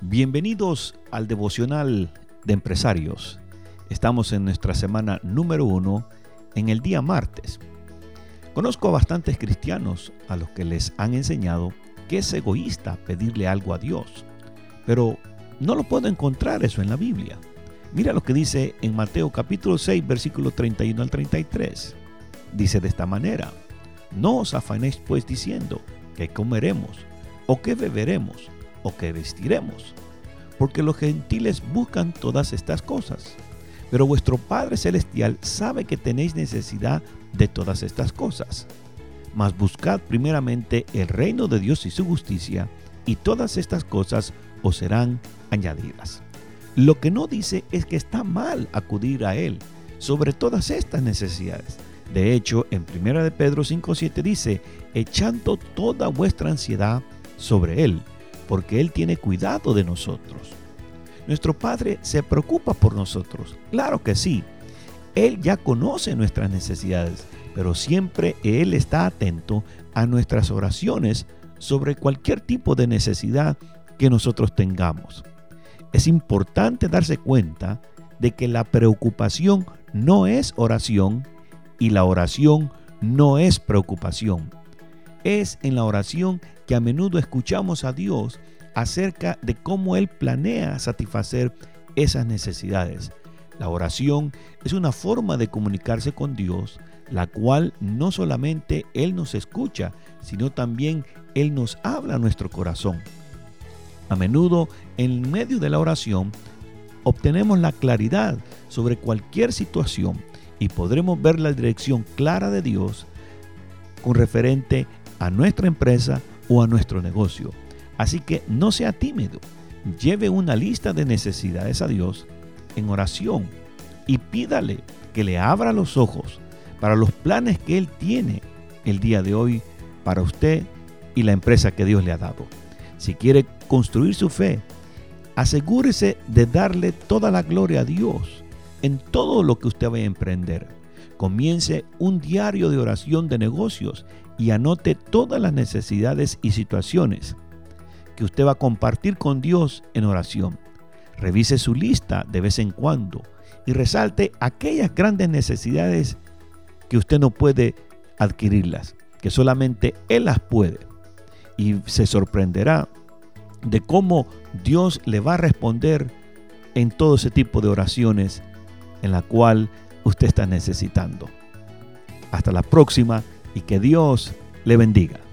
Bienvenidos al devocional de empresarios. Estamos en nuestra semana número uno en el día martes. Conozco a bastantes cristianos a los que les han enseñado que es egoísta pedirle algo a Dios, pero no lo puedo encontrar eso en la Biblia. Mira lo que dice en Mateo capítulo 6 versículo 31 al 33. Dice de esta manera, no os afanéis pues diciendo que comeremos, o que beberemos, o que vestiremos, porque los gentiles buscan todas estas cosas. Pero vuestro Padre Celestial sabe que tenéis necesidad de todas estas cosas. Mas buscad primeramente el reino de Dios y su justicia, y todas estas cosas os serán añadidas. Lo que no dice es que está mal acudir a Él sobre todas estas necesidades. De hecho, en 1 de Pedro 5.7 dice, echando toda vuestra ansiedad sobre Él, porque Él tiene cuidado de nosotros. Nuestro Padre se preocupa por nosotros, claro que sí. Él ya conoce nuestras necesidades, pero siempre Él está atento a nuestras oraciones sobre cualquier tipo de necesidad que nosotros tengamos. Es importante darse cuenta de que la preocupación no es oración y la oración no es preocupación. Es en la oración que a menudo escuchamos a Dios acerca de cómo Él planea satisfacer esas necesidades. La oración es una forma de comunicarse con Dios, la cual no solamente Él nos escucha, sino también Él nos habla a nuestro corazón. A menudo, en medio de la oración, obtenemos la claridad sobre cualquier situación y podremos ver la dirección clara de Dios con referente a nuestra empresa o a nuestro negocio. Así que no sea tímido, lleve una lista de necesidades a Dios en oración y pídale que le abra los ojos para los planes que Él tiene el día de hoy para usted y la empresa que Dios le ha dado. Si quiere construir su fe, asegúrese de darle toda la gloria a Dios en todo lo que usted vaya a emprender. Comience un diario de oración de negocios y anote todas las necesidades y situaciones que usted va a compartir con Dios en oración. Revise su lista de vez en cuando y resalte aquellas grandes necesidades que usted no puede adquirirlas, que solamente Él las puede. Y se sorprenderá de cómo Dios le va a responder en todo ese tipo de oraciones en la cual usted está necesitando. Hasta la próxima y que Dios le bendiga.